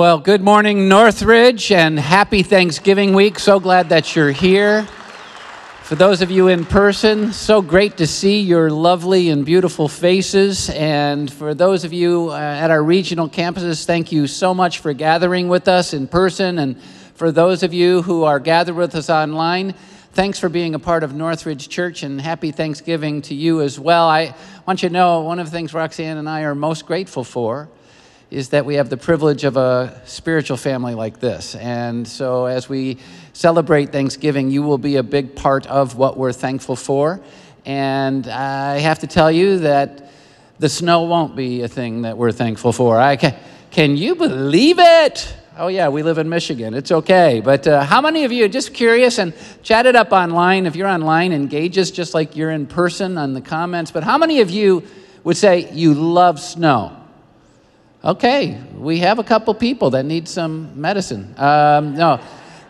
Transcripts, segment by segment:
Well, good morning, Northridge, and happy Thanksgiving week. So glad that you're here. For those of you in person, so great to see your lovely and beautiful faces. And for those of you uh, at our regional campuses, thank you so much for gathering with us in person. And for those of you who are gathered with us online, thanks for being a part of Northridge Church and happy Thanksgiving to you as well. I want you to know one of the things Roxanne and I are most grateful for is that we have the privilege of a spiritual family like this. And so as we celebrate Thanksgiving, you will be a big part of what we're thankful for. And I have to tell you that the snow won't be a thing that we're thankful for. I can, can you believe it? Oh, yeah, we live in Michigan. It's okay. But uh, how many of you, just curious, and chat it up online. If you're online, engage us just like you're in person on the comments. But how many of you would say you love snow? Okay, we have a couple people that need some medicine. Um, no,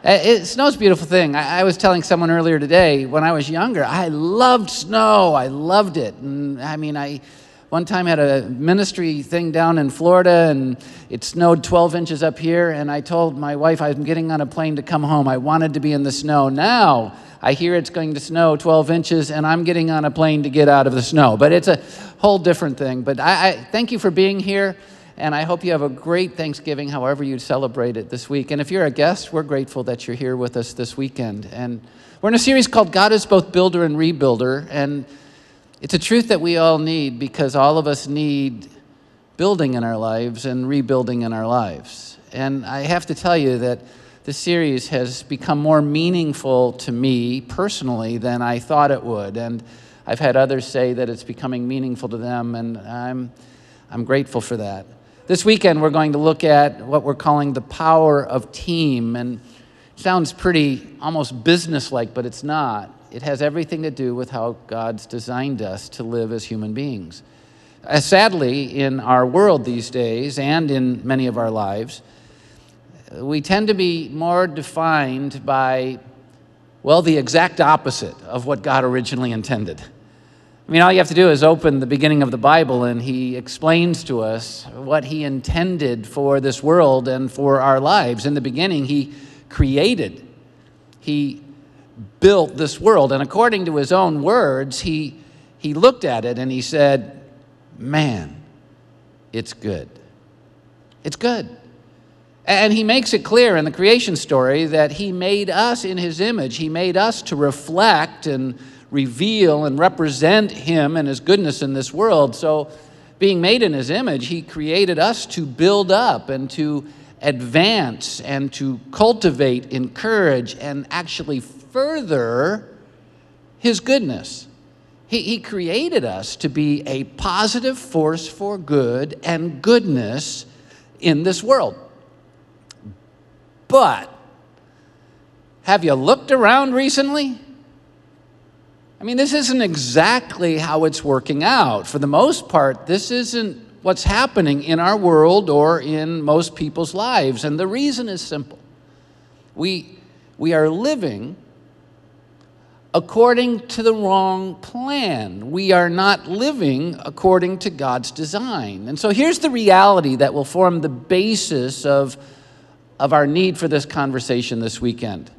it, snow's a beautiful thing. I, I, was telling someone earlier today, when I was younger, I loved snow. I loved it. And I mean, I one time had a ministry thing down in Florida and it snowed 12 inches up here. And I told my wife I'm getting on a plane to come home. I wanted to be in the snow. Now I hear it's going to snow 12 inches and I'm getting on a plane to get out of the snow. But it's a whole different thing. But I, I thank you for being here. And I hope you have a great Thanksgiving, however you celebrate it this week. And if you're a guest, we're grateful that you're here with us this weekend. And we're in a series called God is Both Builder and Rebuilder. And it's a truth that we all need because all of us need building in our lives and rebuilding in our lives. And I have to tell you that the series has become more meaningful to me personally than I thought it would. And I've had others say that it's becoming meaningful to them, and I'm, I'm grateful for that. This weekend, we're going to look at what we're calling the power of team. And sounds pretty almost businesslike, but it's not. It has everything to do with how God's designed us to live as human beings. Uh, sadly, in our world these days and in many of our lives, we tend to be more defined by, well, the exact opposite of what God originally intended. I mean, all you have to do is open the beginning of the Bible, and he explains to us what he intended for this world and for our lives. In the beginning, he created, he built this world. And according to his own words, he, he looked at it and he said, Man, it's good. It's good. And he makes it clear in the creation story that he made us in his image. He made us to reflect and reveal and represent Him and His goodness in this world. So, being made in His image, He created us to build up and to advance and to cultivate, encourage, and actually further His goodness. He, he created us to be a positive force for good and goodness in this world. But have you looked around recently? I mean, this isn't exactly how it's working out. For the most part, this isn't what's happening in our world or in most people's lives. And the reason is simple we, we are living according to the wrong plan. We are not living according to God's design. And so here's the reality that will form the basis of, of our need for this conversation this weekend.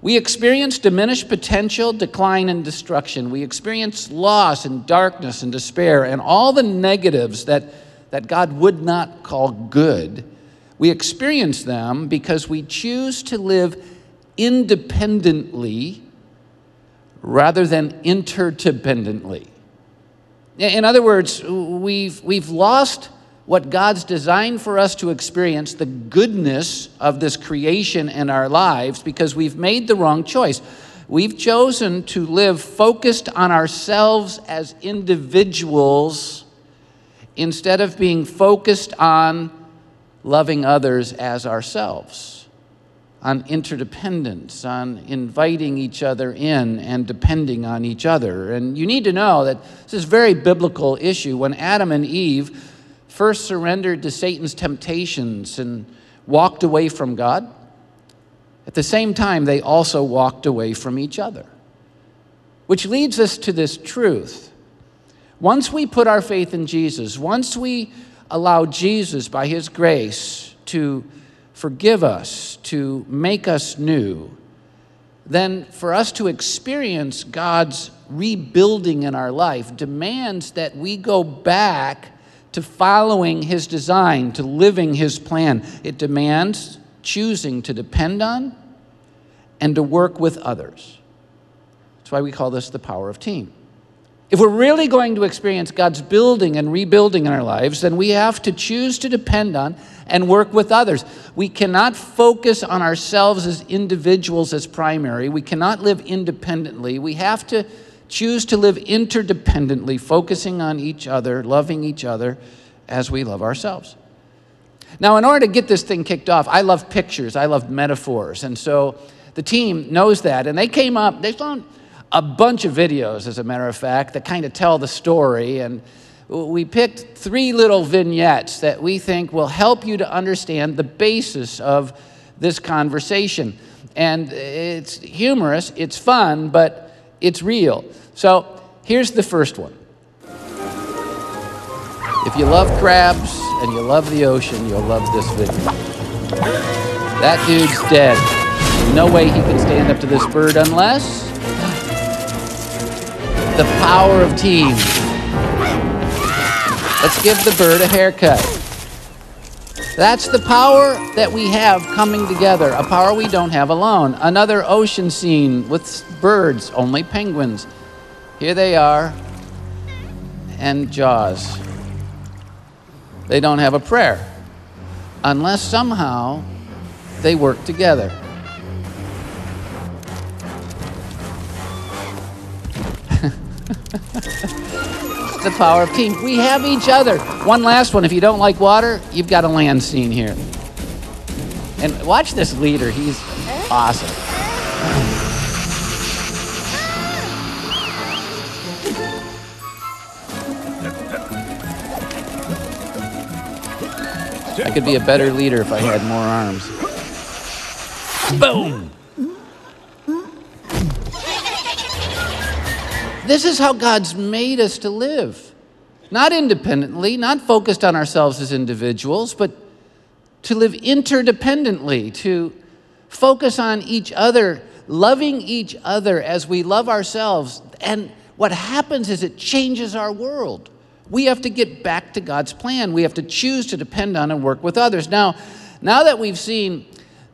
We experience diminished potential, decline, and destruction. We experience loss and darkness and despair and all the negatives that, that God would not call good. We experience them because we choose to live independently rather than interdependently. In other words, we've, we've lost what God's designed for us to experience, the goodness of this creation in our lives, because we've made the wrong choice. We've chosen to live focused on ourselves as individuals instead of being focused on loving others as ourselves, on interdependence, on inviting each other in and depending on each other. And you need to know that this is a very biblical issue. When Adam and Eve first surrendered to Satan's temptations and walked away from God, at the same time, they also walked away from each other. Which leads us to this truth. Once we put our faith in Jesus, once we allow Jesus, by His grace, to forgive us, to make us new, then for us to experience God's rebuilding in our life demands that we go back to following His design, to living His plan. It demands choosing to depend on and to work with others. That's why we call this the power of team. If we're really going to experience God's building and rebuilding in our lives, then we have to choose to depend on and work with others. We cannot focus on ourselves as individuals as primary. We cannot live independently. We have to choose to live interdependently, focusing on each other, loving each other as we love ourselves. Now, in order to get this thing kicked off, I love pictures, I love metaphors. And so the team knows that. And they came up, they found a bunch of videos, as a matter of fact, that kind of tell the story. And we picked three little vignettes that we think will help you to understand the basis of this conversation. And it's humorous, it's fun, but it's real. So here's the first one. If you love crabs and you love the ocean, you'll love this video. That dude's dead. No way he can stand up to this bird unless the power of team. Let's give the bird a haircut. That's the power that we have coming together, a power we don't have alone. Another ocean scene with birds, only penguins. Here they are, and Jaws. They don't have a prayer unless somehow they work together. The power of team. We have each other. One last one. If you don't like water, you've got a land scene here. And watch this leader. He's awesome. I could be a better leader if I had more arms. Boom! This is how God's made us to live. Not independently, not focused on ourselves as individuals, but to live interdependently, to focus on each other, loving each other as we love ourselves. And what happens is it changes our world. We have to get back to God's plan. We have to choose to depend on and work with others. Now, now that we've seen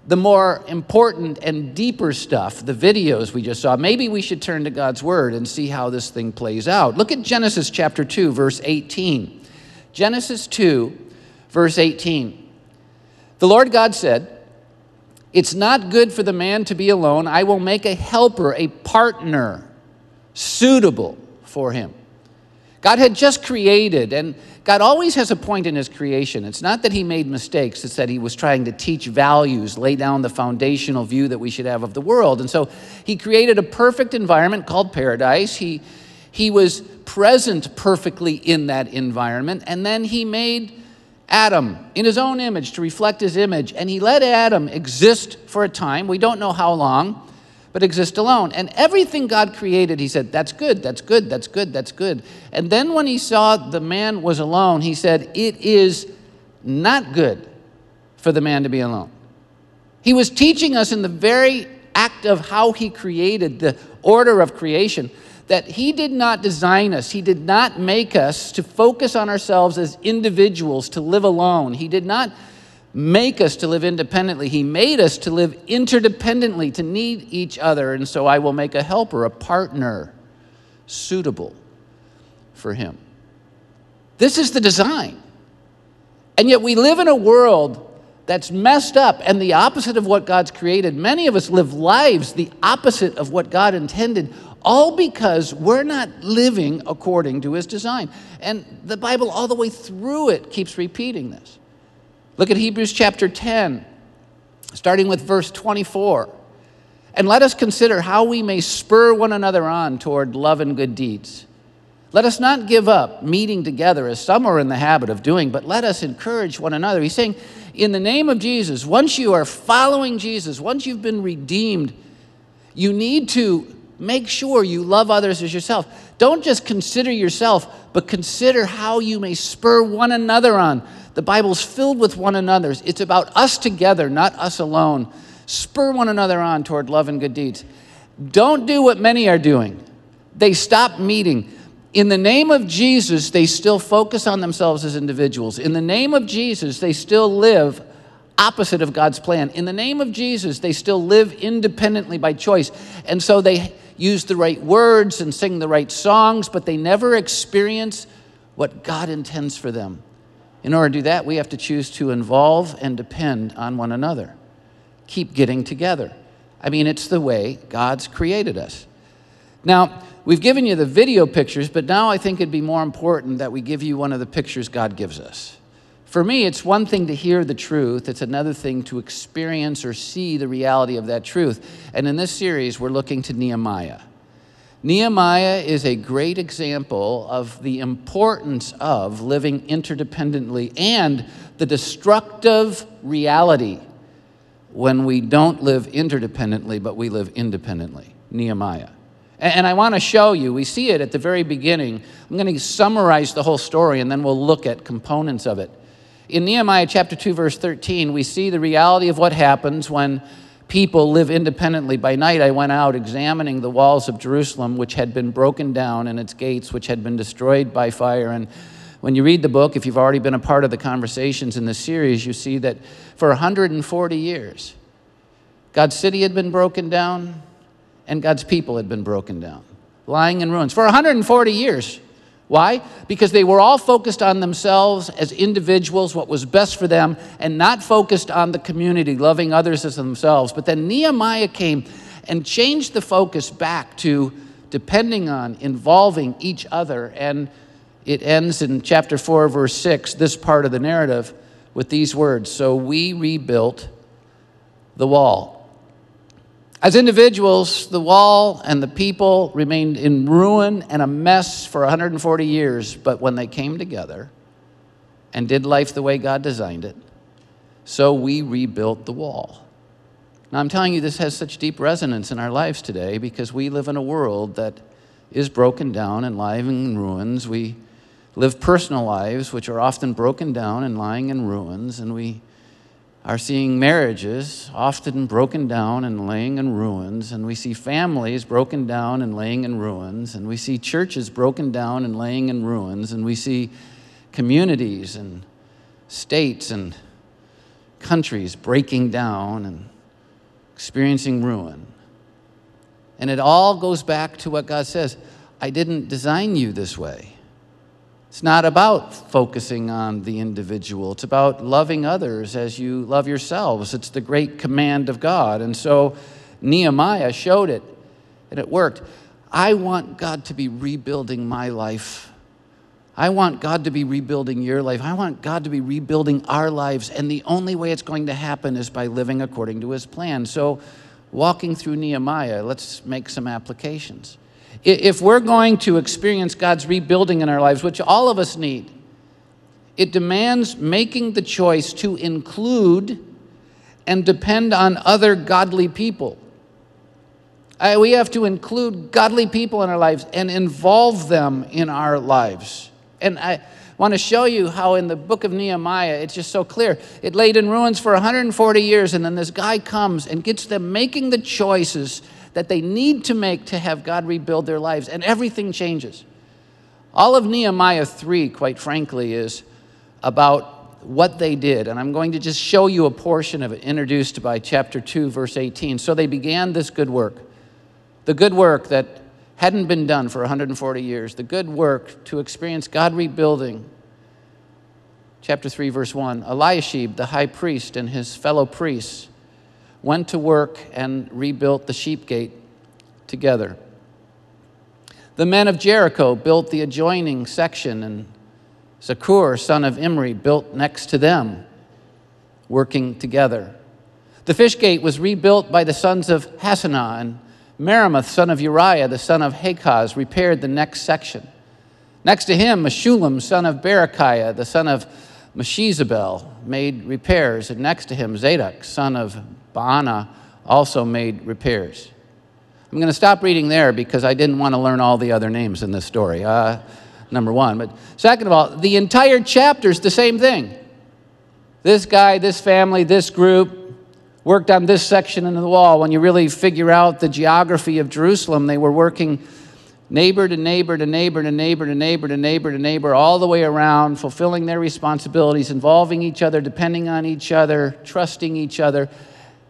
the more important and deeper stuff, the videos we just saw, maybe we should turn to God's Word and see how this thing plays out. Look at Genesis chapter 2, verse 18. Genesis 2, verse 18. The Lord God said, It's not good for the man to be alone. I will make a helper, a partner, suitable for him. God had just created, and God always has a point in his creation. It's not that he made mistakes, it's that he was trying to teach values, lay down the foundational view that we should have of the world. And so he created a perfect environment called paradise. He, he was present perfectly in that environment, and then he made Adam in his own image to reflect his image, and he let Adam exist for a time. We don't know how long but exist alone. And everything God created, he said, that's good, that's good, that's good, that's good. And then when he saw the man was alone, he said, it is not good for the man to be alone. He was teaching us in the very act of how he created, the order of creation, that he did not design us, he did not make us to focus on ourselves as individuals, to live alone. He did not make us to live independently. He made us to live interdependently, to need each other. And so I will make a helper, a partner suitable for him. This is the design. And yet we live in a world that's messed up and the opposite of what God's created. Many of us live lives the opposite of what God intended, all because we're not living according to his design. And the Bible, all the way through it, keeps repeating this. Look at Hebrews chapter 10, starting with verse 24. And let us consider how we may spur one another on toward love and good deeds. Let us not give up meeting together as some are in the habit of doing, but let us encourage one another. He's saying, in the name of Jesus, once you are following Jesus, once you've been redeemed, you need to make sure you love others as yourself. Don't just consider yourself, but consider how you may spur one another on The Bible's filled with one another's. It's about us together, not us alone. Spur one another on toward love and good deeds. Don't do what many are doing. They stop meeting. In the name of Jesus, they still focus on themselves as individuals. In the name of Jesus, they still live opposite of God's plan. In the name of Jesus, they still live independently by choice. And so they use the right words and sing the right songs, but they never experience what God intends for them. In order to do that, we have to choose to involve and depend on one another. Keep getting together. I mean, it's the way God's created us. Now, we've given you the video pictures, but now I think it'd be more important that we give you one of the pictures God gives us. For me, it's one thing to hear the truth, it's another thing to experience or see the reality of that truth. And in this series, we're looking to Nehemiah. Nehemiah is a great example of the importance of living interdependently and the destructive reality when we don't live interdependently, but we live independently. Nehemiah. And I want to show you, we see it at the very beginning. I'm going to summarize the whole story and then we'll look at components of it. In Nehemiah chapter 2, verse 13, we see the reality of what happens when people live independently. By night, I went out examining the walls of Jerusalem, which had been broken down, and its gates, which had been destroyed by fire. And when you read the book, if you've already been a part of the conversations in this series, you see that for 140 years, God's city had been broken down and God's people had been broken down, lying in ruins. For 140 years, why? Because they were all focused on themselves as individuals, what was best for them, and not focused on the community, loving others as themselves. But then Nehemiah came and changed the focus back to depending on, involving each other. And it ends in chapter 4, verse 6, this part of the narrative, with these words So we rebuilt the wall. As individuals, the wall and the people remained in ruin and a mess for 140 years, but when they came together and did life the way God designed it, so we rebuilt the wall. Now, I'm telling you, this has such deep resonance in our lives today because we live in a world that is broken down and lying in ruins. We live personal lives which are often broken down and lying in ruins, and we are seeing marriages often broken down and laying in ruins, and we see families broken down and laying in ruins, and we see churches broken down and laying in ruins, and we see communities and states and countries breaking down and experiencing ruin. And it all goes back to what God says I didn't design you this way. It's not about focusing on the individual. It's about loving others as you love yourselves. It's the great command of God. And so Nehemiah showed it, and it worked. I want God to be rebuilding my life. I want God to be rebuilding your life. I want God to be rebuilding our lives. And the only way it's going to happen is by living according to his plan. So, walking through Nehemiah, let's make some applications. If we're going to experience God's rebuilding in our lives, which all of us need, it demands making the choice to include and depend on other godly people. Uh, we have to include godly people in our lives and involve them in our lives. And I want to show you how in the book of Nehemiah, it's just so clear. It laid in ruins for 140 years, and then this guy comes and gets them making the choices that they need to make to have God rebuild their lives, and everything changes. All of Nehemiah 3, quite frankly, is about what they did. And I'm going to just show you a portion of it introduced by chapter 2, verse 18. So they began this good work, the good work that hadn't been done for 140 years, the good work to experience God rebuilding. Chapter 3, verse 1 Eliashib, the high priest, and his fellow priests went to work and rebuilt the sheep gate together. The men of Jericho built the adjoining section, and Zaccur, son of Imri, built next to them, working together. The fish gate was rebuilt by the sons of Hassenaah, and Meremoth, son of Uriah, the son of Hakkoz, repaired the next section. Next to him, Meshullam, son of Berechiah, the son of Meshezabel, made repairs, and next to him, Zadok, son of Baana also made repairs. I'm going to stop reading there because I didn't want to learn all the other names in this story, uh, number one. But second of all, the entire chapter is the same thing. this guy, this family, this group worked on this section of the wall. When you really figure out the geography of Jerusalem, they were working neighbor to neighbor to neighbor to neighbor to neighbor to neighbor to neighbor, all the way around, fulfilling their responsibilities, involving each other, depending on each other, trusting each other.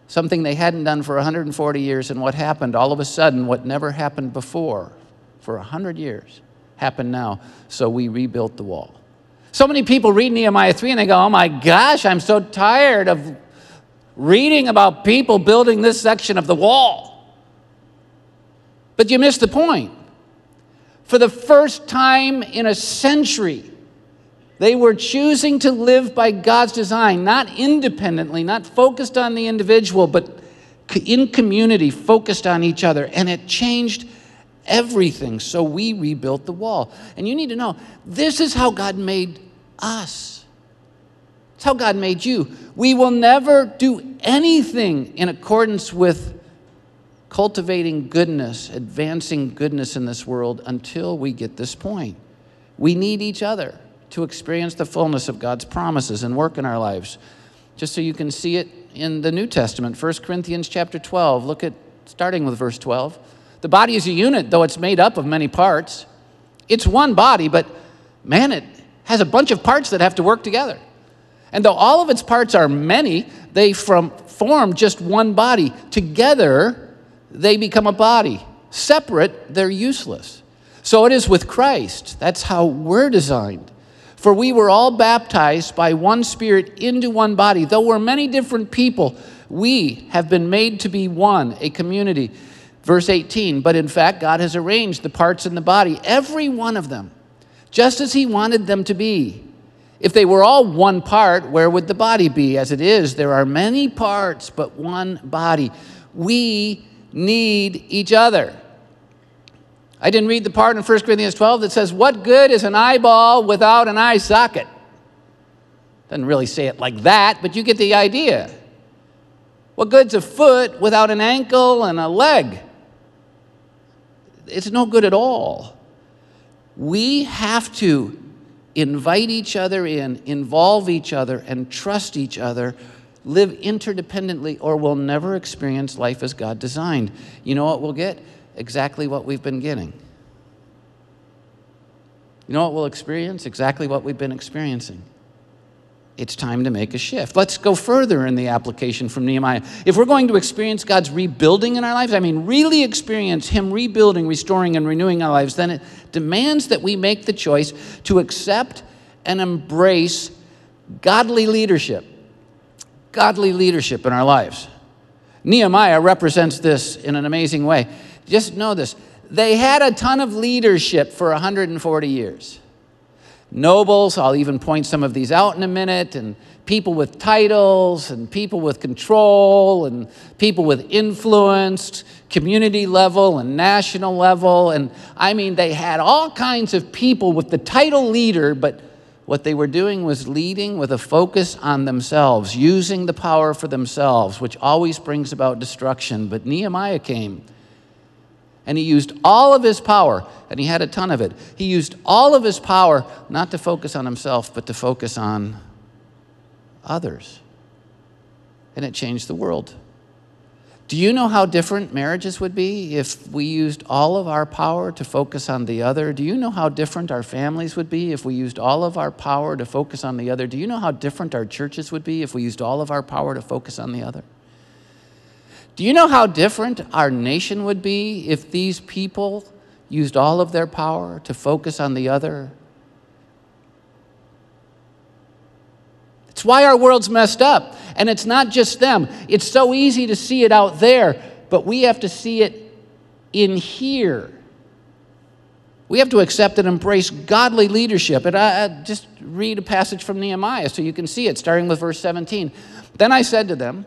Something they hadn't done for 140 years, and what happened? All of a sudden, what never happened before for 100 years happened now. So we rebuilt the wall. So many people read Nehemiah 3 and they go, Oh my gosh, I'm so tired of reading about people building this section of the wall. But you missed the point. For the first time in a century, they were choosing to live by God's design, not independently, not focused on the individual, but in community, focused on each other. And it changed everything. So we rebuilt the wall. And you need to know this is how God made us. It's how God made you. We will never do anything in accordance with cultivating goodness, advancing goodness in this world until we get this point. We need each other to experience the fullness of God's promises and work in our lives. Just so you can see it in the New Testament, 1 Corinthians chapter 12. Look at starting with verse 12. The body is a unit, though it's made up of many parts. It's one body, but man, it has a bunch of parts that have to work together. And though all of its parts are many, they from, form just one body. Together, they become a body. Separate, they're useless. So it is with Christ. That's how we're designed. For we were all baptized by one Spirit into one body. Though we're many different people, we have been made to be one, a community. Verse 18, but in fact, God has arranged the parts in the body, every one of them, just as He wanted them to be. If they were all one part, where would the body be? As it is, there are many parts, but one body. We need each other. I didn't read the part in 1 Corinthians 12 that says, What good is an eyeball without an eye socket? Doesn't really say it like that, but you get the idea. What good's a foot without an ankle and a leg? It's no good at all. We have to invite each other in, involve each other, and trust each other, live interdependently, or we'll never experience life as God designed. You know what we'll get? Exactly what we've been getting. You know what we'll experience? Exactly what we've been experiencing. It's time to make a shift. Let's go further in the application from Nehemiah. If we're going to experience God's rebuilding in our lives, I mean, really experience Him rebuilding, restoring, and renewing our lives, then it demands that we make the choice to accept and embrace godly leadership. Godly leadership in our lives. Nehemiah represents this in an amazing way. Just know this. They had a ton of leadership for 140 years. Nobles, I'll even point some of these out in a minute, and people with titles, and people with control, and people with influence, community level and national level. And I mean, they had all kinds of people with the title leader, but what they were doing was leading with a focus on themselves, using the power for themselves, which always brings about destruction. But Nehemiah came and he used all of his power, and he had a ton of it. He used all of his power not to focus on himself, but to focus on others. And it changed the world. Do you know how different marriages would be if we used all of our power to focus on the other? Do you know how different our families would be if we used all of our power to focus on the other? Do you know how different our churches would be if we used all of our power to focus on the other? Do you know how different our nation would be if these people used all of their power to focus on the other? It's why our world's messed up. And it's not just them. It's so easy to see it out there, but we have to see it in here. We have to accept and embrace godly leadership. And I, I just read a passage from Nehemiah so you can see it, starting with verse 17. Then I said to them,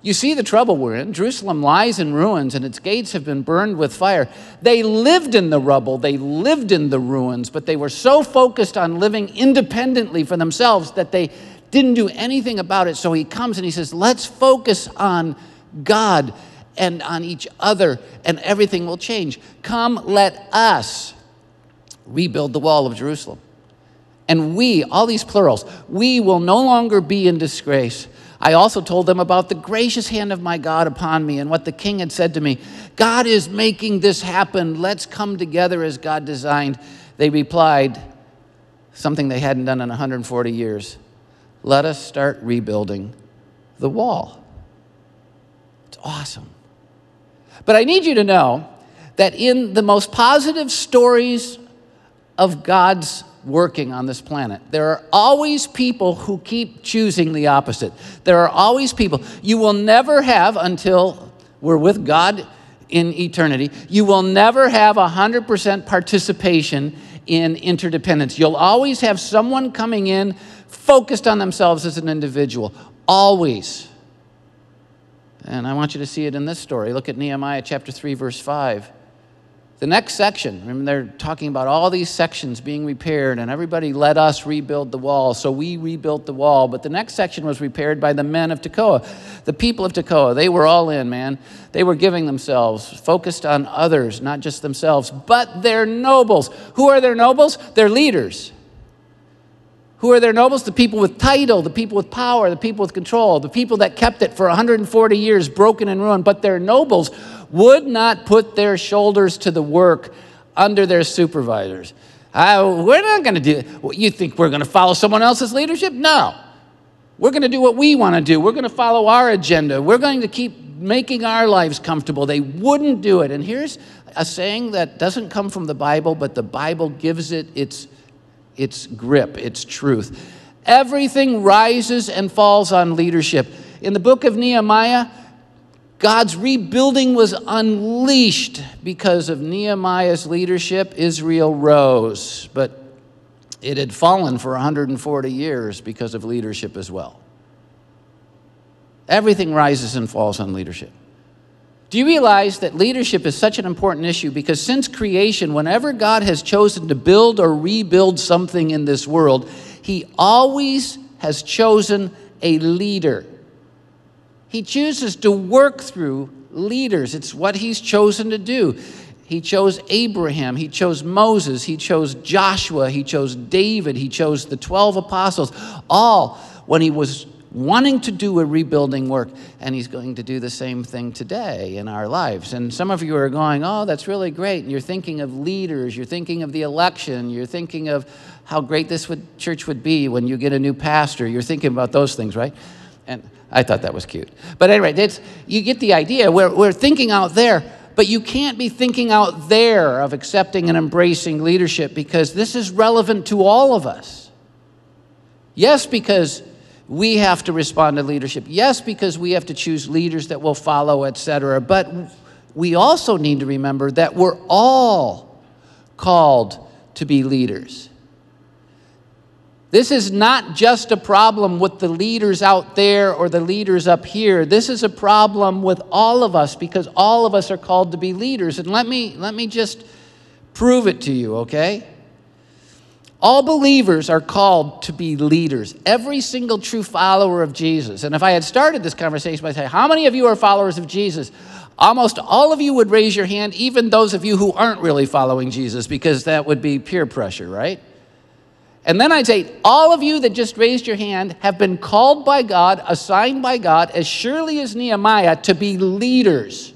you see the trouble we're in. Jerusalem lies in ruins and its gates have been burned with fire. They lived in the rubble, they lived in the ruins, but they were so focused on living independently for themselves that they didn't do anything about it. So he comes and he says, Let's focus on God and on each other, and everything will change. Come, let us rebuild the wall of Jerusalem And we, all these plurals, we will no longer be in disgrace. I also told them about the gracious hand of my God upon me and what the king had said to me God is making this happen. Let's come together as God designed. They replied, something they hadn't done in 140 years let us start rebuilding the wall. It's awesome. But I need you to know that in the most positive stories of God's working on this planet. There are always people who keep choosing the opposite. There are always people. You will never have, until we're with God in eternity, you will never have 100% participation in interdependence. You'll always have someone coming in focused on themselves as an individual. Always. And I want you to see it in this story. Look at Nehemiah chapter 3, verse 5. The next section, remember they're talking about all these sections being repaired, and everybody let us rebuild the wall. So we rebuilt the wall. But the next section was repaired by the men of Tekoa, the people of Tekoa. They were all in, man. They were giving themselves, focused on others, not just themselves, but their nobles. Who are their nobles? Their leaders. Who are their nobles? The people with title, the people with power, the people with control, the people that kept it for 140 years broken and ruined. But their nobles would not put their shoulders to the work under their supervisors. Uh, we're not going to do it. You think we're going to follow someone else's leadership? No. We're going to do what we want to do. We're going to follow our agenda. We're going to keep making our lives comfortable. They wouldn't do it. And here's a saying that doesn't come from the Bible, but the Bible gives it its, its grip, its truth. Everything rises and falls on leadership. In the book of Nehemiah, God's rebuilding was unleashed because of Nehemiah's leadership. Israel rose, but it had fallen for 140 years because of leadership as well. Everything rises and falls on leadership. Do you realize that leadership is such an important issue? Because since creation, whenever God has chosen to build or rebuild something in this world, He always has chosen a leader. He chooses to work through leaders. It's what he's chosen to do. He chose Abraham, he chose Moses, he chose Joshua, he chose David, he chose the 12 apostles, all when he was wanting to do a rebuilding work, and he's going to do the same thing today in our lives. And some of you are going, Oh, that's really great. And you're thinking of leaders, you're thinking of the election, you're thinking of how great this would, church would be when you get a new pastor. You're thinking about those things, right? And I thought that was cute. But anyway, it's, you get the idea. We're, we're thinking out there, but you can't be thinking out there of accepting and embracing leadership because this is relevant to all of us. Yes, because we have to respond to leadership. Yes, because we have to choose leaders that will follow, et cetera. But we also need to remember that we're all called to be leaders. This is not just a problem with the leaders out there or the leaders up here. This is a problem with all of us because all of us are called to be leaders. And let me, let me just prove it to you, okay? All believers are called to be leaders. Every single true follower of Jesus. And if I had started this conversation by saying, How many of you are followers of Jesus? Almost all of you would raise your hand, even those of you who aren't really following Jesus, because that would be peer pressure, right? And then I'd say, all of you that just raised your hand have been called by God, assigned by God, as surely as Nehemiah, to be leaders.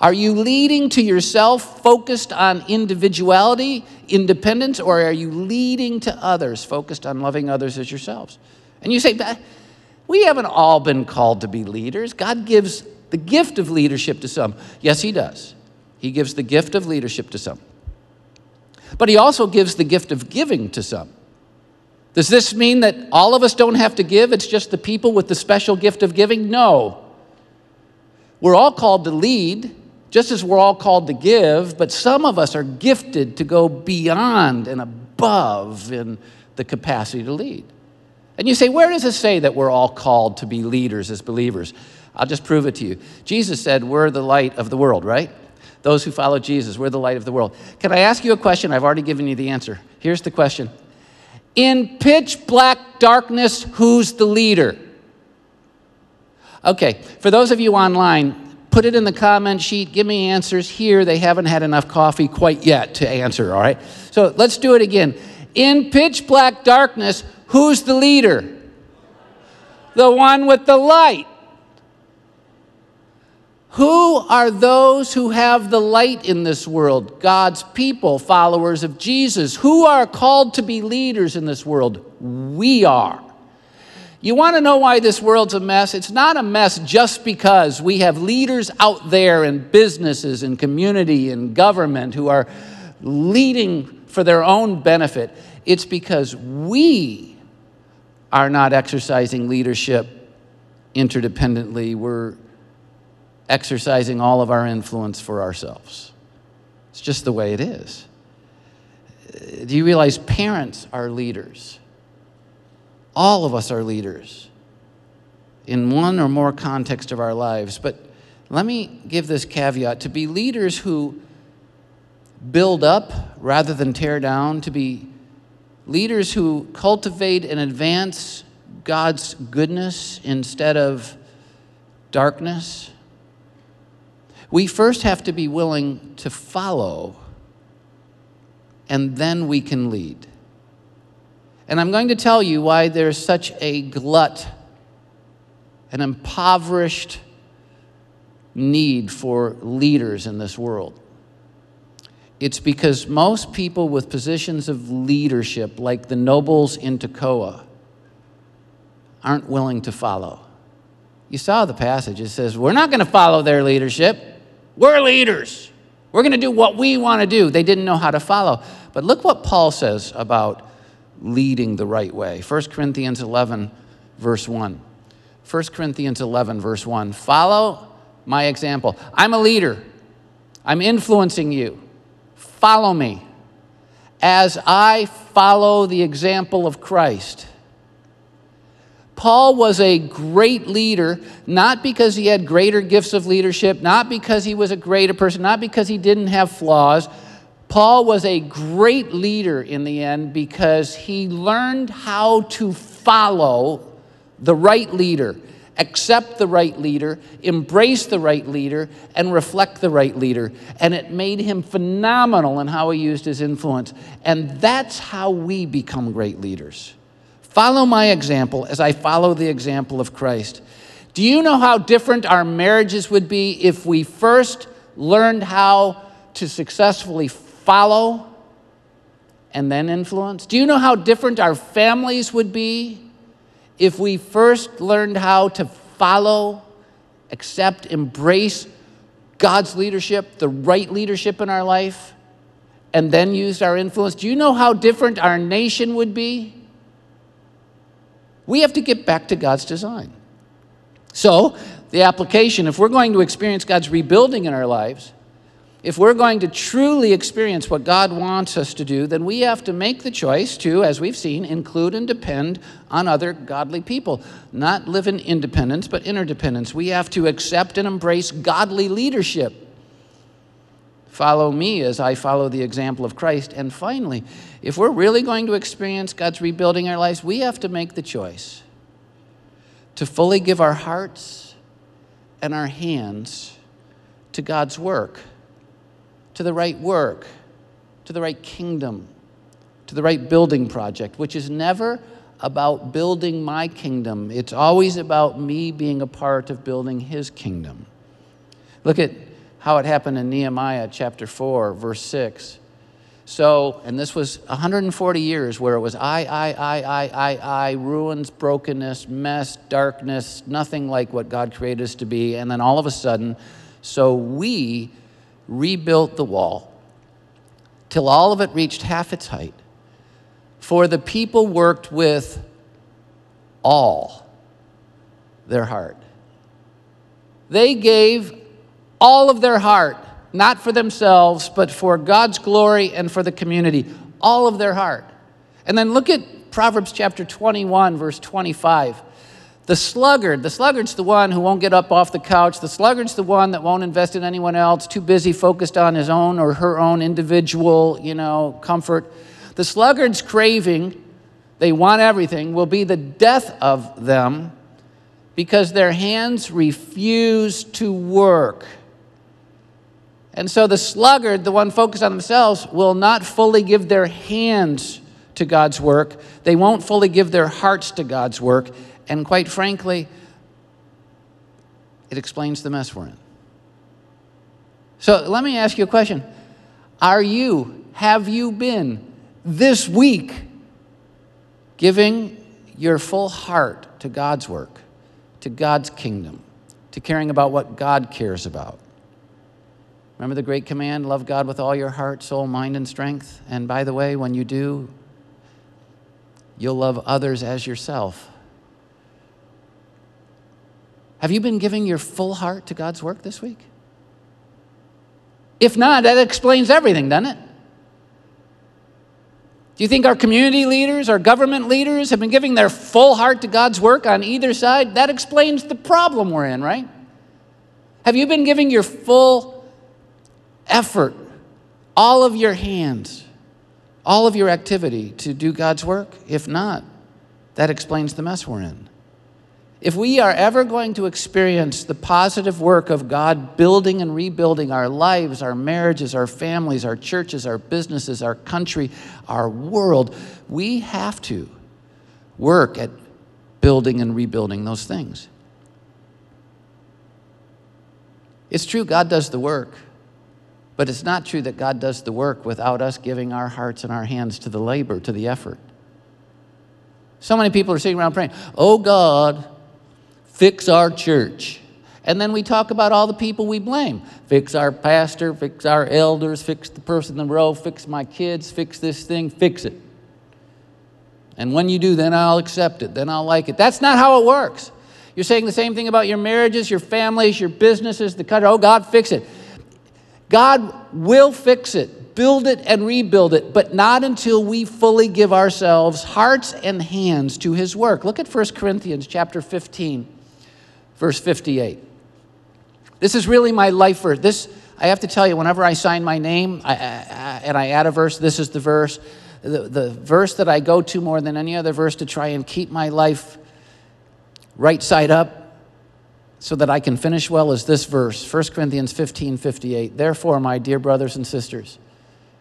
Are you leading to yourself, focused on individuality, independence, or are you leading to others, focused on loving others as yourselves? And you say, we haven't all been called to be leaders. God gives the gift of leadership to some. Yes, He does. He gives the gift of leadership to some. But he also gives the gift of giving to some. Does this mean that all of us don't have to give? It's just the people with the special gift of giving? No. We're all called to lead, just as we're all called to give, but some of us are gifted to go beyond and above in the capacity to lead. And you say, where does it say that we're all called to be leaders as believers? I'll just prove it to you. Jesus said, We're the light of the world, right? those who follow Jesus. We're the light of the world. Can I ask you a question? I've already given you the answer. Here's the question In pitch black darkness, who's the leader? Okay, for those of you online, put it in the comment sheet. Give me answers here. They haven't had enough coffee quite yet to answer, all right? So let's do it again. In pitch black darkness, who's the leader? The one with the light. Who are those who have the light in this world? God's people, followers of Jesus. Who are called to be leaders in this world? We are. You want to know why this world's a mess? It's not a mess just because we have leaders out there in businesses and community and government who are leading for their own benefit. It's because we are not exercising leadership interdependently. We're exercising all of our influence for ourselves. It's just the way it is. Do you realize parents are leaders? All of us are leaders in one or more context of our lives. But let me give this caveat to be leaders who build up rather than tear down, to be leaders who cultivate and advance God's goodness instead of darkness we first have to be willing to follow, and then we can lead. And I'm going to tell you why there's such a glut, an impoverished need for leaders in this world. It's because most people with positions of leadership, like the nobles in Tekoa, aren't willing to follow. You saw the passage. It says, We're not going to follow their leadership. We're leaders. We're going to do what we want to do. They didn't know how to follow. But look what Paul says about leading the right way. 1 Corinthians 11, verse 1. 1 Corinthians 11, verse 1. Follow my example. I'm a leader, I'm influencing you. Follow me as I follow the example of Christ. Paul was a great leader, not because he had greater gifts of leadership, not because he was a greater person, not because he didn't have flaws. Paul was a great leader in the end because he learned how to follow the right leader, accept the right leader, embrace the right leader, and reflect the right leader. And it made him phenomenal in how he used his influence. And that's how we become great leaders. Follow my example as I follow the example of Christ. Do you know how different our marriages would be if we first learned how to successfully follow and then influence? Do you know how different our families would be if we first learned how to follow, accept, embrace God's leadership, the right leadership in our life, and then used our influence? Do you know how different our nation would be? We have to get back to God's design. So, the application if we're going to experience God's rebuilding in our lives, if we're going to truly experience what God wants us to do, then we have to make the choice to, as we've seen, include and depend on other godly people. Not live in independence, but interdependence. We have to accept and embrace godly leadership. Follow me as I follow the example of Christ. And finally, if we're really going to experience God's rebuilding our lives, we have to make the choice to fully give our hearts and our hands to God's work, to the right work, to the right kingdom, to the right building project, which is never about building my kingdom. It's always about me being a part of building his kingdom. Look at how it happened in Nehemiah chapter 4, verse 6. So, and this was 140 years where it was I, I, I, I, I, I, ruins, brokenness, mess, darkness, nothing like what God created us to be. And then all of a sudden, so we rebuilt the wall till all of it reached half its height. For the people worked with all their heart. They gave all of their heart not for themselves, but for God's glory and for the community, all of their heart. And then look at Proverbs chapter 21, verse 25. The sluggard, the sluggard's the one who won't get up off the couch. The sluggard's the one that won't invest in anyone else, too busy focused on his own or her own individual, you know, comfort. The sluggard's craving, they want everything, will be the death of them because their hands refuse to work. And so the sluggard, the one focused on themselves, will not fully give their hands to God's work. They won't fully give their hearts to God's work. And quite frankly, it explains the mess we're in. So let me ask you a question Are you, have you been this week giving your full heart to God's work, to God's kingdom, to caring about what God cares about? Remember the great command love God with all your heart, soul, mind, and strength? And by the way, when you do, you'll love others as yourself. Have you been giving your full heart to God's work this week? If not, that explains everything, doesn't it? Do you think our community leaders, our government leaders have been giving their full heart to God's work on either side? That explains the problem we're in, right? Have you been giving your full effort, all of your hands, all of your activity to do God's work? If not, that explains the mess we're in. If we are ever going to experience the positive work of God building and rebuilding our lives, our marriages, our families, our churches, our businesses, our country, our world, we have to work at building and rebuilding those things. It's true, God does the work, but it's not true that God does the work without us giving our hearts and our hands to the labor, to the effort. So many people are sitting around praying, Oh God, fix our church. And then we talk about all the people we blame fix our pastor, fix our elders, fix the person in the row, fix my kids, fix this thing, fix it. And when you do, then I'll accept it, then I'll like it. That's not how it works. You're saying the same thing about your marriages, your families, your businesses, the country. Oh, God, fix it. God will fix it, build it, and rebuild it, but not until we fully give ourselves hearts and hands to His work. Look at 1 Corinthians chapter 15 verse 58. This is really my life verse. This, I have to tell you, whenever I sign my name I, I, and I add a verse, this is the verse. The, the verse that I go to more than any other verse to try and keep my life right side up so that I can finish well is this verse 1 Corinthians 15 58. Therefore, my dear brothers and sisters,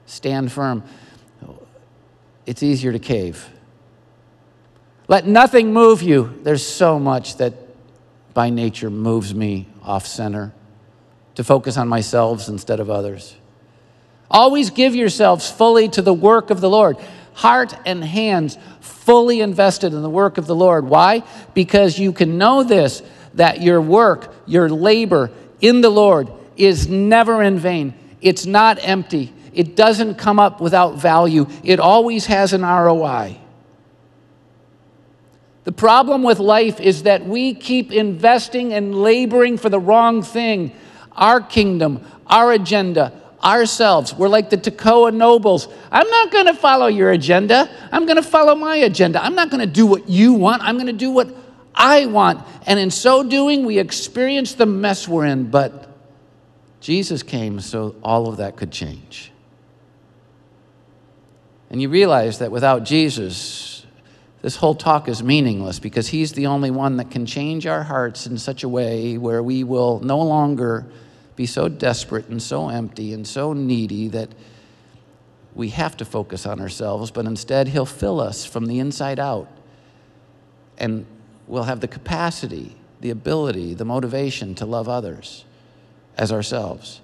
stand firm. It's easier to cave. Let nothing move you. There's so much that by nature moves me off center to focus on myself instead of others. Always give yourselves fully to the work of the Lord, heart and hands fully invested in the work of the Lord. Why? Because you can know this that your work, your labor in the Lord is never in vain. It's not empty. It doesn't come up without value. It always has an ROI. The problem with life is that we keep investing and laboring for the wrong thing our kingdom, our agenda, ourselves. We're like the Tekoa nobles. I'm not going to follow your agenda. I'm going to follow my agenda. I'm not going to do what you want. I'm going to do what I want. And in so doing, we experience the mess we're in. But Jesus came so all of that could change. And you realize that without Jesus, this whole talk is meaningless because He's the only one that can change our hearts in such a way where we will no longer be so desperate and so empty and so needy that we have to focus on ourselves, but instead He'll fill us from the inside out. And we'll have the capacity, the ability, the motivation to love others as ourselves.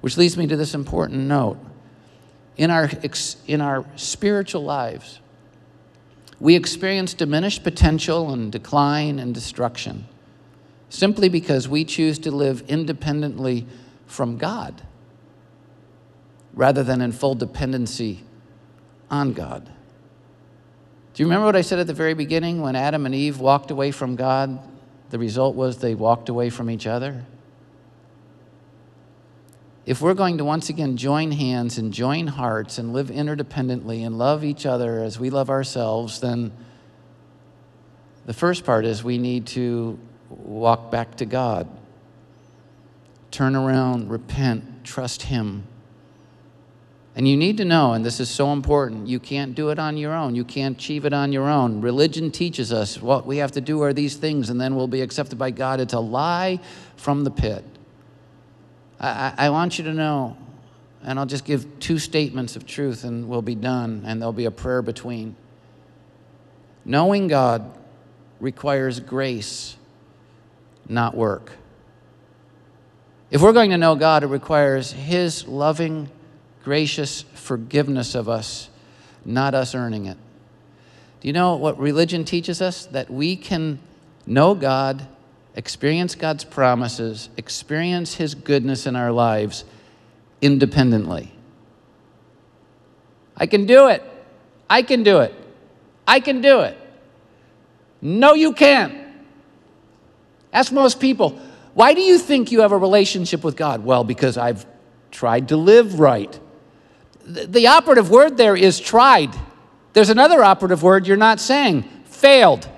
Which leads me to this important note. In our, in our spiritual lives, we experience diminished potential and decline and destruction simply because we choose to live independently from God rather than in full dependency on God. Do you remember what I said at the very beginning when Adam and Eve walked away from God? The result was they walked away from each other if we're going to once again join hands and join hearts and live interdependently and love each other as we love ourselves, then the first part is we need to walk back to God. Turn around, repent, trust Him. And you need to know, and this is so important, you can't do it on your own. You can't achieve it on your own. Religion teaches us what we have to do are these things, and then we'll be accepted by God. It's a lie from the pit. I, I want you to know, and I'll just give two statements of truth and we'll be done, and there'll be a prayer between. Knowing God requires grace, not work. If we're going to know God, it requires His loving, gracious forgiveness of us, not us earning it. Do you know what religion teaches us? That we can know God, experience God's promises, experience His goodness in our lives independently. I can do it. I can do it. I can do it. No, you can't. Ask most people, why do you think you have a relationship with God? Well, because I've tried to live right. The, operative word there is tried. There's another operative word you're not saying failed.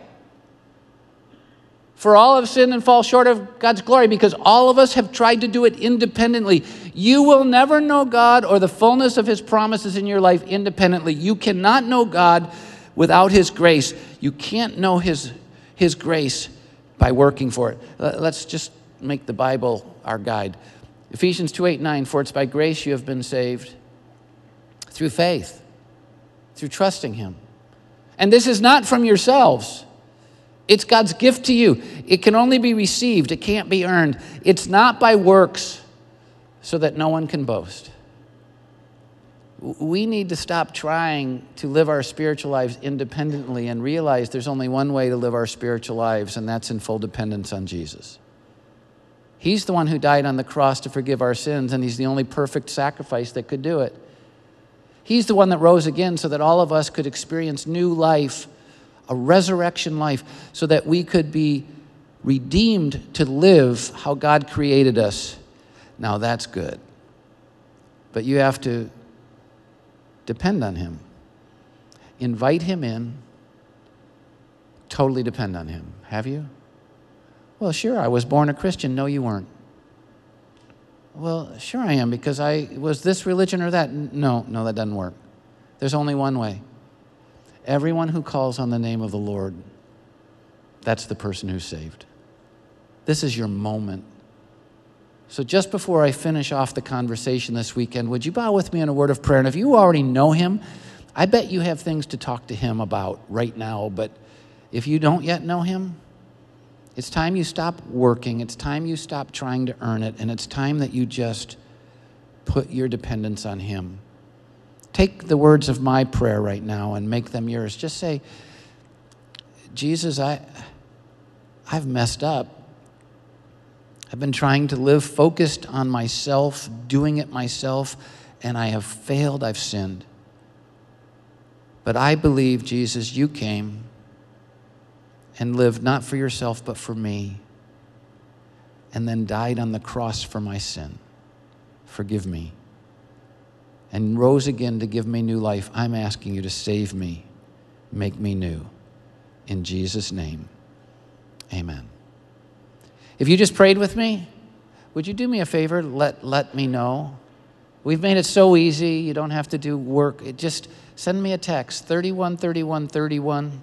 For all have sinned and fall short of God's glory because all of us have tried to do it independently. You will never know God or the fullness of His promises in your life independently. You cannot know God without His grace. You can't know His, His grace by working for it. Let's just make the Bible our guide. Ephesians 2 8 9, for it's by grace you have been saved through faith, through trusting Him. And this is not from yourselves. It's God's gift to you. It can only be received, it can't be earned. It's not by works so that no one can boast. We need to stop trying to live our spiritual lives independently and realize there's only one way to live our spiritual lives, and that's in full dependence on Jesus. He's the one who died on the cross to forgive our sins, and He's the only perfect sacrifice that could do it. He's the one that rose again so that all of us could experience new life a resurrection life, so that we could be redeemed to live how God created us. Now that's good. But you have to depend on Him, invite Him in, totally depend on Him. Have you? Well, sure, I was born a Christian. No, you weren't. Well, sure I am because I was this religion or that. No, no, that doesn't work. There's only one way. Everyone who calls on the name of the Lord, that's the person who's saved. This is your moment. So, just before I finish off the conversation this weekend, would you bow with me in a word of prayer? And if you already know him, I bet you have things to talk to him about right now. But if you don't yet know him, it's time you stop working. It's time you stop trying to earn it. And it's time that you just put your dependence on him. Take the words of my prayer right now and make them yours. Just say, Jesus, I, I've messed up. I've been trying to live focused on myself, doing it myself, and I have failed. I've sinned. But I believe, Jesus, you came and lived not for yourself, but for me, and then died on the cross for my sin. Forgive me and rose again to give me new life, I'm asking you to save me, make me new. In Jesus' name, amen. If you just prayed with me, would you do me a favor? Let, let me know. We've made it so easy. You don't have to do work. It just send me a text 31 31 31.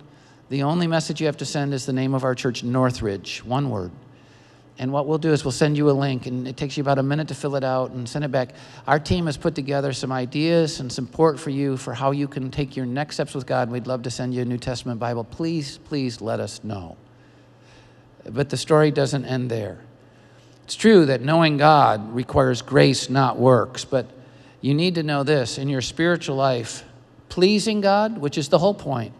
The only message you have to send is the name of our church, Northridge, one word. And what we'll do is we'll send you a link, and it takes you about a minute to fill it out and send it back. Our team has put together some ideas and support for you for how you can take your next steps with God. We'd love to send you a New Testament Bible. Please, please let us know. But the story doesn't end there. It's true that knowing God requires grace, not works, but you need to know this in your spiritual life, pleasing God, which is the whole point,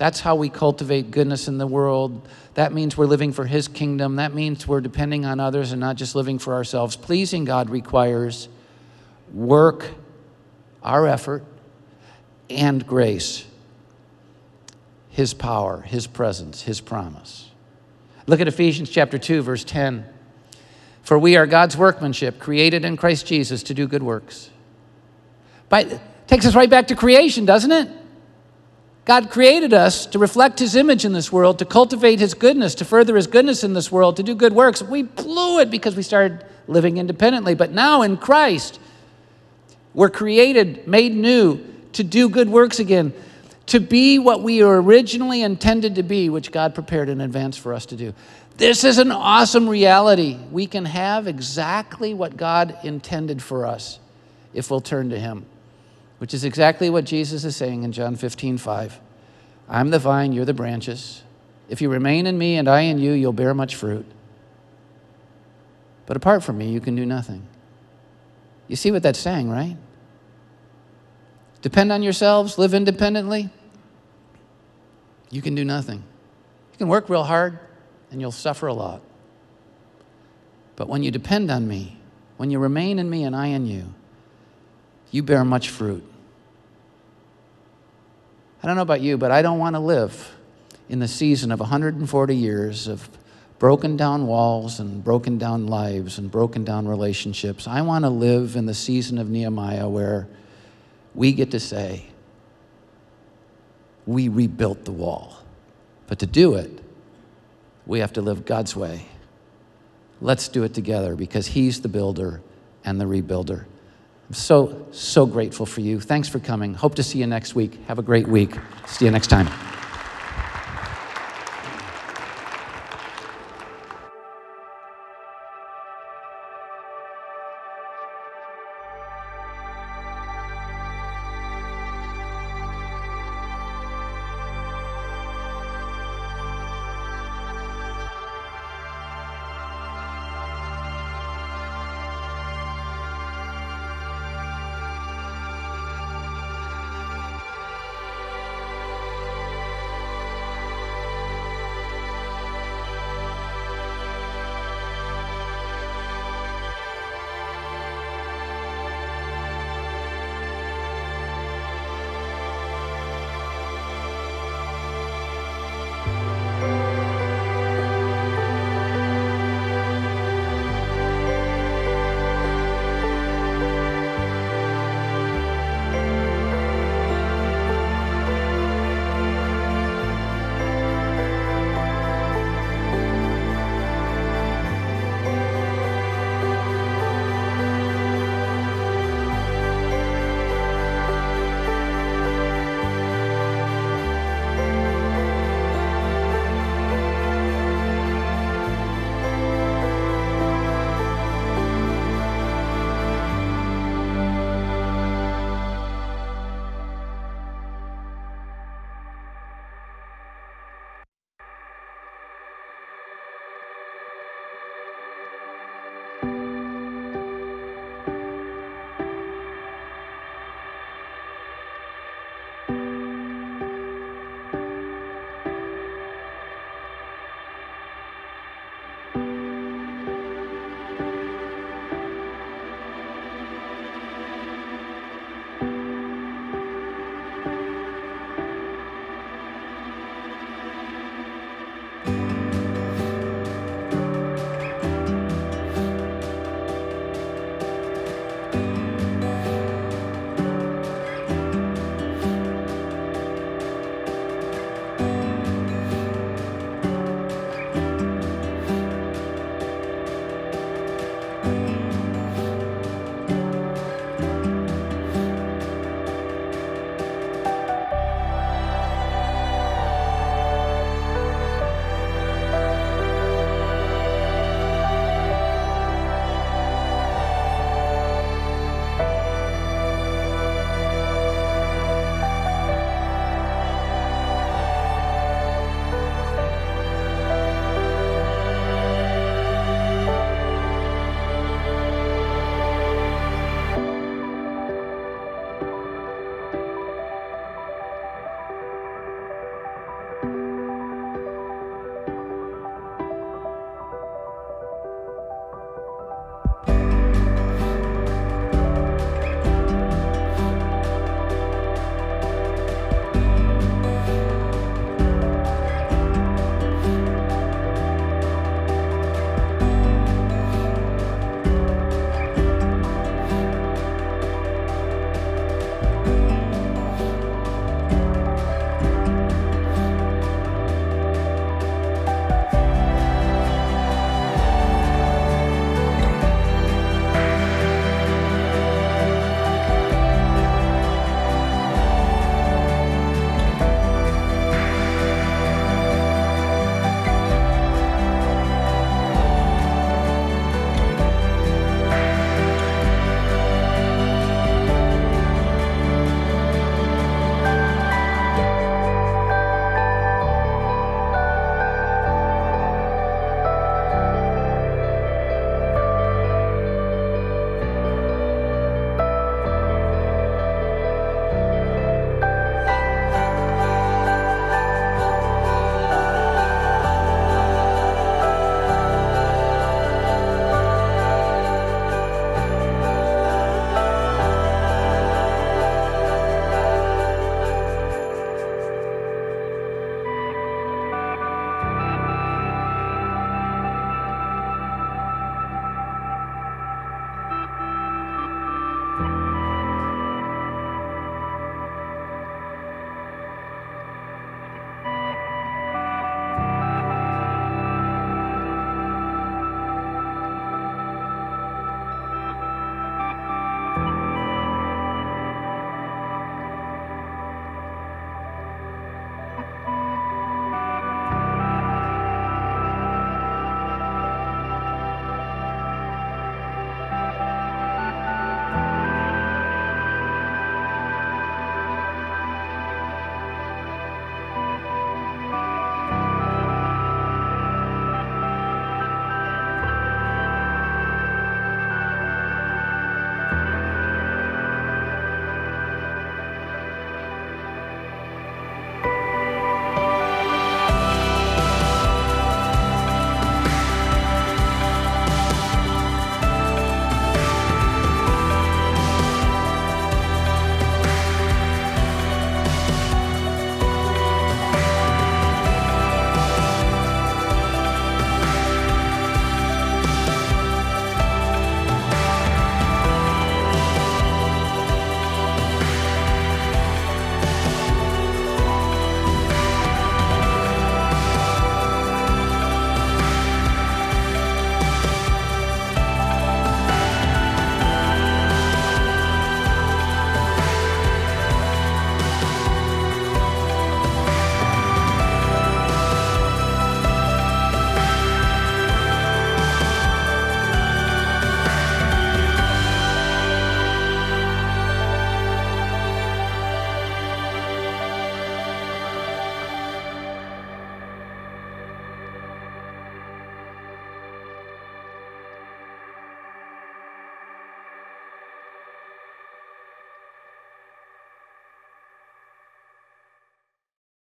that's how we cultivate goodness in the world. That means we're living for His kingdom. That means we're depending on others and not just living for ourselves. Pleasing God requires work, our effort, and grace. His power, His presence, His promise. Look at Ephesians chapter 2, verse 10. For we are God's workmanship, created in Christ Jesus to do good works. But it takes us right back to creation, doesn't it? God created us to reflect His image in this world, to cultivate His goodness, to further His goodness in this world, to do good works. We blew it because we started living independently. But now in Christ, we're created, made new to do good works again, to be what we were originally intended to be, which God prepared in advance for us to do. This is an awesome reality. We can have exactly what God intended for us if we'll turn to Him, which is exactly what Jesus is saying in John 15, 5. I'm the vine, you're the branches. If you remain in me and I in you, you'll bear much fruit. But apart from me, you can do nothing. You see what that's saying, right? Depend on yourselves, live independently. You can do nothing. You can work real hard and you'll suffer a lot. But when you depend on me, when you remain in me and I in you, you bear much fruit. I don't know about you, but I don't want to live in the season of 140 years of broken down walls and broken down lives and broken down relationships. I want to live in the season of Nehemiah where we get to say, we rebuilt the wall. But to do it, we have to live God's way. Let's do it together because He's the builder and the rebuilder. So, so grateful for you. Thanks for coming. Hope to see you next week. Have a great week. See you next time.